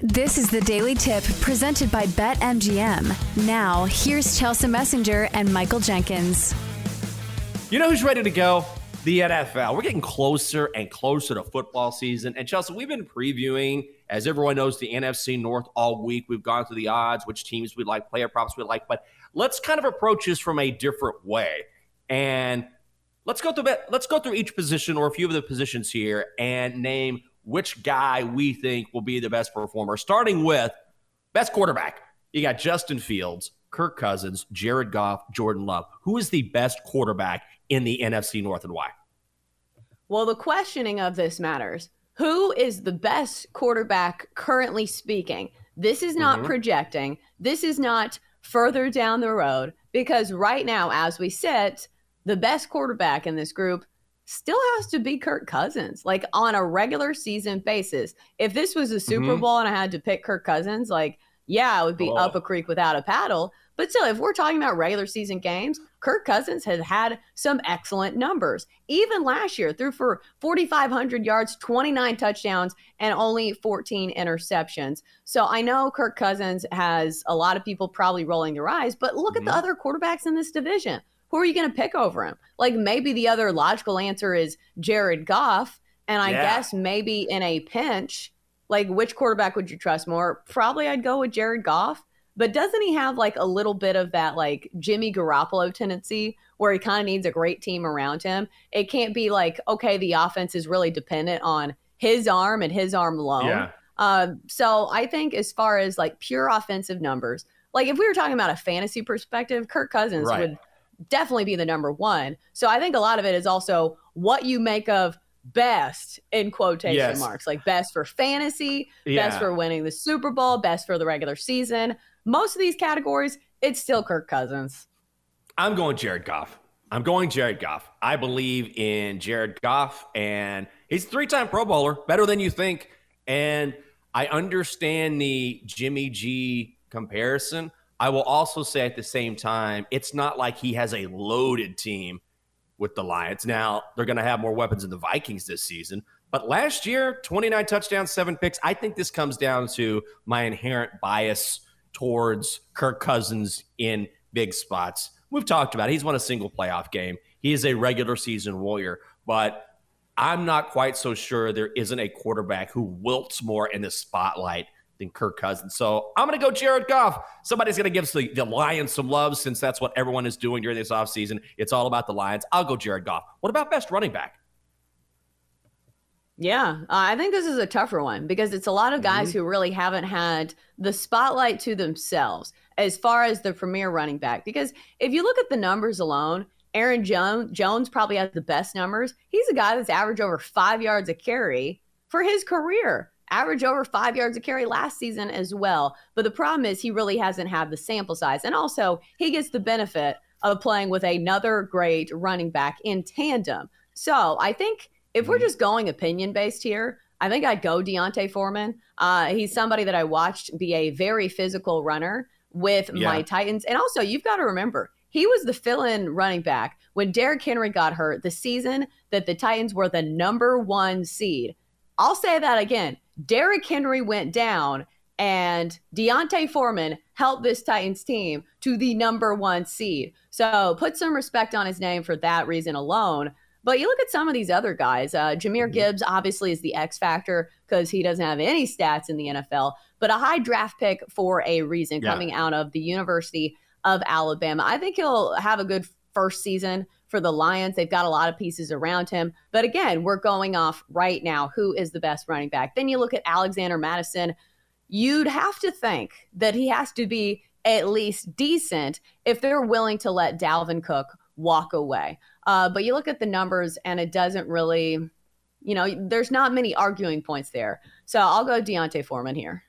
This is the Daily Tip presented by BetMGM. Now, here's Chelsa Messinger and Michael Jenkins. You know who's ready to go? The NFL. We're getting closer and closer to football season. And Chelsa, we've been previewing, as everyone knows, the NFC North all week. We've gone through the odds, which teams we like, player props we like. But let's kind of approach this from a different way. And let's go through let's go through each position or a few of the positions here and name which guy we think will be the best performer. Starting with best quarterback. You got Justin Fields, Kirk Cousins, Jared Goff, Jordan Love. Who is the best quarterback in the NFC North and why? Well, the questioning of this matters. Who is the best quarterback currently speaking? This is not mm-hmm. projecting. This is not further down the road because right now, as we sit, the best quarterback in this group still has to be Kirk Cousins, like on a regular season basis. If this was a Super mm-hmm. Bowl and I had to pick Kirk Cousins, like, yeah, it would be oh. up a creek without a paddle. But still, if we're talking about regular season games, Kirk Cousins has had some excellent numbers. Even last year, threw for 4,500 yards, 29 touchdowns, and only 14 interceptions. So I know Kirk Cousins has a lot of people probably rolling their eyes, but look mm-hmm. at the mm-hmm. other quarterbacks in this division. Who are you going to pick over him? Like maybe the other logical answer is Jared Goff. And I yeah. guess maybe in a pinch, like which quarterback would you trust more? Probably I'd go with Jared Goff. But doesn't he have like a little bit of that like Jimmy Garoppolo tendency where he kind of needs a great team around him? It can't be like, okay, the offense is really dependent on his arm and his arm alone. Yeah. Um, so I think as far as like pure offensive numbers, like if we were talking about a fantasy perspective, Kirk Cousins right. would definitely be the number one. So I think a lot of it is also what you make of best in quotation yes. marks, like best for fantasy, yeah. best for winning the Super Bowl, best for the regular season. Most of these categories, it's still Kirk Cousins. I'm going Jared Goff. I'm going Jared Goff. I believe in Jared Goff, and he's a three time Pro Bowler, better than you think. And I understand the Jimmy G comparison. I will also say at the same time, it's not like he has a loaded team with the Lions. Now, they're going to have more weapons than the Vikings this season. But last year, 29 touchdowns, seven picks. I think this comes down to my inherent bias towards Kirk Cousins in big spots. We've talked about it. He's won a single playoff game. He is a regular season warrior, but I'm not quite so sure there isn't a quarterback who wilts more in the spotlight than Kirk Cousins. So I'm going to go Jared Goff. Somebody's going to give the, the Lions some love since that's what everyone is doing during this offseason. It's all about the Lions. I'll go Jared Goff. What about best running back? Yeah, uh, I think this is a tougher one because it's a lot of guys mm-hmm. who really haven't had the spotlight to themselves as far as the premier running back. Because if you look at the numbers alone, Aaron Jones, Jones probably has the best numbers. He's a guy that's averaged over five yards a carry for his career average over five yards a carry last season as well. But the problem is he really hasn't had the sample size. And also, he gets the benefit of playing with another great running back in tandem. So I think if we're mm-hmm. just going opinion based here, I think I'd go D'Onta Foreman. Uh, he's somebody that I watched be a very physical runner with yeah. my Titans. And also, you've got to remember, he was the fill in running back when Derrick Henry got hurt the season that the Titans were the number one seed. I'll say that again. Derrick Henry went down and D'Onta Foreman helped this Titans team to the number one seed. So put some respect on his name for that reason alone. But you look at some of these other guys. Uh, Jahmyr mm-hmm. Gibbs obviously is the X factor because he doesn't have any stats in the NFL, but a high draft pick for a reason yeah. coming out of the University of Alabama. I think he'll have a good first season for the Lions. They've got a lot of pieces around him. But again, we're going off right now who is the best running back. Then you look at Alexander Mattison. You'd have to think that he has to be at least decent if they're willing to let Dalvin Cook walk away. Uh, but you look at the numbers and it doesn't really, you know, there's not many arguing points there. So I'll go D'Onta Foreman here.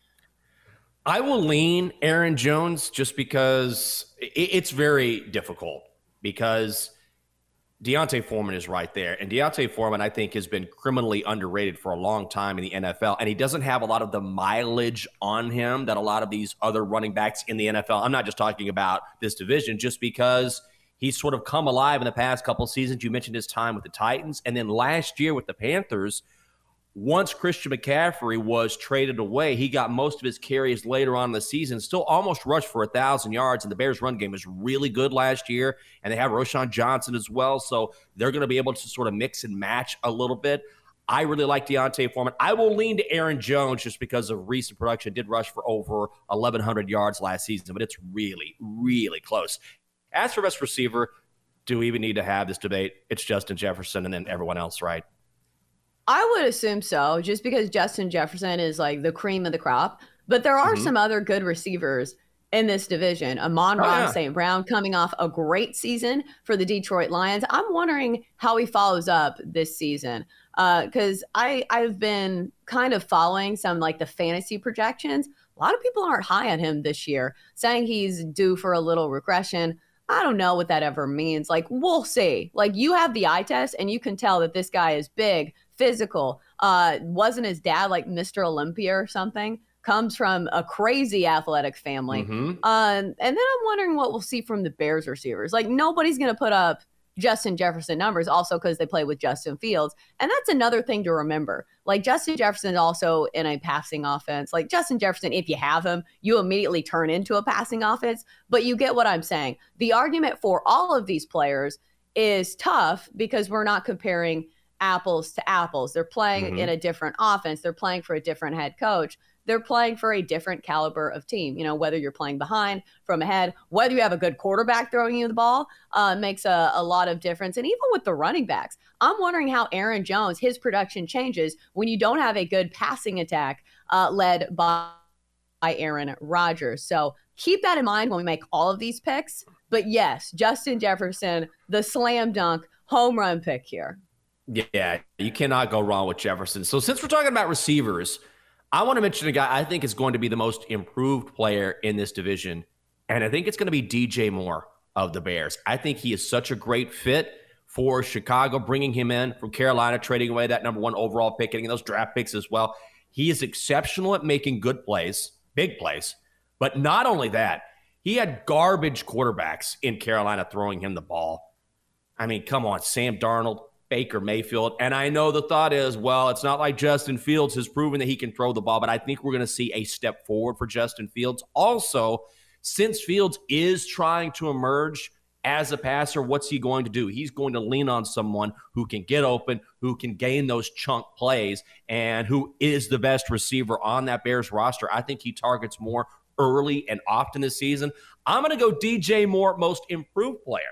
I will lean Aaron Jones just because it's very difficult because D'Onta Foreman is right there. And D'Onta Foreman, I think, has been criminally underrated for a long time in the NFL. And he doesn't have a lot of the mileage on him that a lot of these other running backs in the NFL. I'm not just talking about this division, just because he's sort of come alive in the past couple seasons. You mentioned his time with the Titans. And then last year with the Panthers, once Christian McCaffrey was traded away, he got most of his carries later on in the season, still almost rushed for a thousand yards. And the Bears run game was really good last year. And they have Roschon Johnson as well. So they're going to be able to sort of mix and match a little bit. I really like D'Onta Foreman. I will lean to Aaron Jones just because of recent production. Did rush for over 1,100 yards last season, but it's really, really close. As for best receiver, do we even need to have this debate? It's Justin Jefferson and then everyone else, right? I would assume so, just because Justin Jefferson is like the cream of the crop. But there are mm-hmm. some other good receivers in this division. Amon oh, yeah. St. Brown coming off a great season for the Detroit Lions. I'm wondering how he follows up this season. Because uh, I I've been kind of following some like the fantasy projections. A lot of people aren't high on him this year, saying he's due for a little regression. I don't know what that ever means. Like, we'll see. Like, you have the eye test and you can tell that this guy is big, physical. Uh, wasn't his dad like Mr. Olympia or something? Comes from a crazy athletic family. Mm-hmm. Um, and then I'm wondering what we'll see from the Bears receivers. Like nobody's going to put up Justin Jefferson numbers also because they play with Justin Fields. And that's another thing to remember. Like Justin Jefferson is also in a passing offense. Like Justin Jefferson, if you have him, you immediately turn into a passing offense. But you get what I'm saying. The argument for all of these players is tough because we're not comparing apples to apples. They're playing mm-hmm. in a different offense. They're playing for a different head coach. They're playing for a different caliber of team. You know, whether you're playing behind, from ahead, whether you have a good quarterback throwing you the ball uh, makes a, a lot of difference. And even with the running backs, I'm wondering how Aaron Jones, his production changes when you don't have a good passing attack uh, led by, by Aaron Rodgers. So keep that in mind when we make all of these picks. But yes, Justin Jefferson, the slam dunk home run pick here. Yeah, you cannot go wrong with Jefferson. So since we're talking about receivers, I want to mention a guy I think is going to be the most improved player in this division, and I think it's going to be DJ Moore of the Bears. I think he is such a great fit for Chicago, bringing him in from Carolina, trading away that number one overall pick, getting those draft picks as well. He is exceptional at making good plays, big plays. But not only that, he had garbage quarterbacks in Carolina throwing him the ball. I mean, come on, Sam Darnold, Baker Mayfield. And I know the thought is, well, it's not like Justin Fields has proven that he can throw the ball, but I think we're going to see a step forward for Justin Fields. Also, since Fields is trying to emerge as a passer, what's he going to do? He's going to lean on someone who can get open, who can gain those chunk plays, and who is the best receiver on that Bears roster. I think he targets more early and often this season. I'm going to go DJ Moore, most improved player.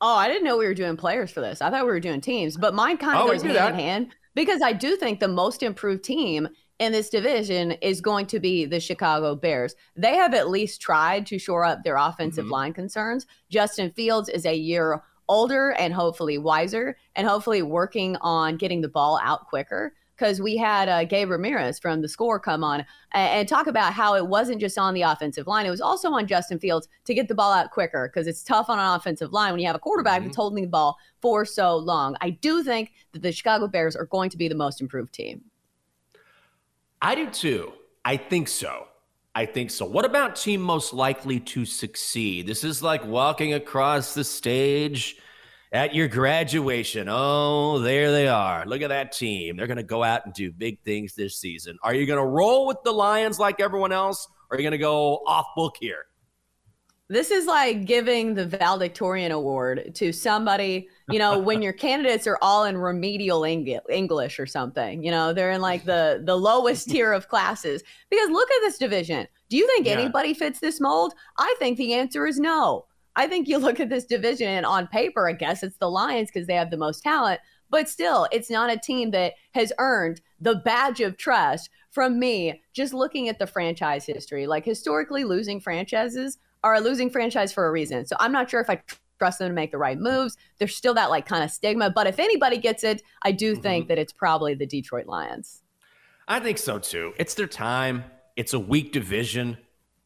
Oh, I didn't know we were doing players for this. I thought we were doing teams, but mine kind of oh, goes hand that. in hand because I do think the most improved team in this division is going to be the Chicago Bears. They have at least tried to shore up their offensive mm-hmm. line concerns. Justin Fields is a year older and hopefully wiser and hopefully working on getting the ball out quicker because we had uh, Gabe Ramirez from the score come on and, and, talk about how it wasn't just on the offensive line, it was also on Justin Fields to get the ball out quicker because it's tough on an offensive line when you have a quarterback mm-hmm. that's holding the ball for so long. I do think that the Chicago Bears are going to be the most improved team. I do too. I think so. I think so. What about team most likely to succeed? This is like walking across the stage at your graduation. Oh, there they are. Look at that team. They're going to go out and do big things this season. Are you going to roll with the Lions like everyone else? Or are you going to go off book here? This is like giving the valedictorian award to somebody, you know, when your candidates are all in remedial English or something. You know, they're in like the the lowest tier of classes. Because look at this division. Do you think yeah. anybody fits this mold? I think the answer is no. I think you look at this division and on paper, I guess it's the Lions because they have the most talent, but still, it's not a team that has earned the badge of trust from me just looking at the franchise history. Like historically, losing franchises are a losing franchise for a reason. So I'm not sure if I trust them to make the right moves. There's still that like kind of stigma, but if anybody gets it, I do mm-hmm. think that it's probably the Detroit Lions. I think so too. It's their time. It's a weak division.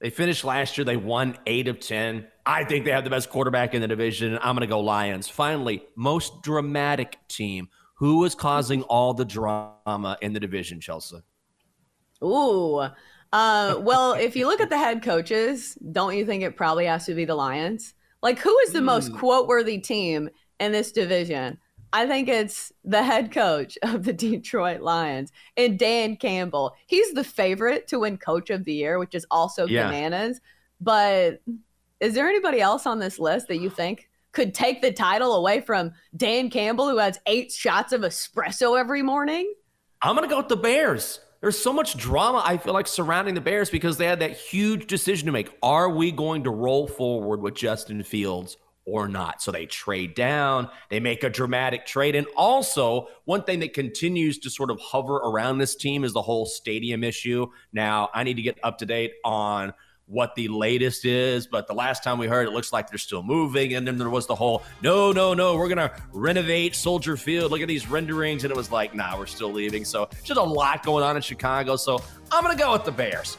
They finished last year, they won eight of 10. I think they have the best quarterback in the division. I'm going to go Lions. Finally, most dramatic team. Who is causing all the drama in the division, Chelsa? Ooh. Uh, well, if you look at the head coaches, don't you think it probably has to be the Lions? Like, who is the most hmm. quote worthy team in this division? I think it's the head coach of the Detroit Lions and Dan Campbell. He's the favorite to win coach of the year, which is also yeah. bananas. But is there anybody else on this list that you think could take the title away from Dan Campbell, who has eight shots of espresso every morning? I'm going to go with the Bears. There's so much drama, I feel like, surrounding the Bears because they had that huge decision to make. Are we going to roll forward with Justin Fields or not? So they trade down, they make a dramatic trade. And also, one thing that continues to sort of hover around this team is the whole stadium issue. Now, I need to get up to date on what the latest is, but the last time we heard, it looks like they're still moving. And then there was the whole, no, no, no, we're to renovate Soldier Field. Look at these renderings. And it was like, nah, we're still leaving. So just a lot going on in Chicago. So I'm to go with the Bears.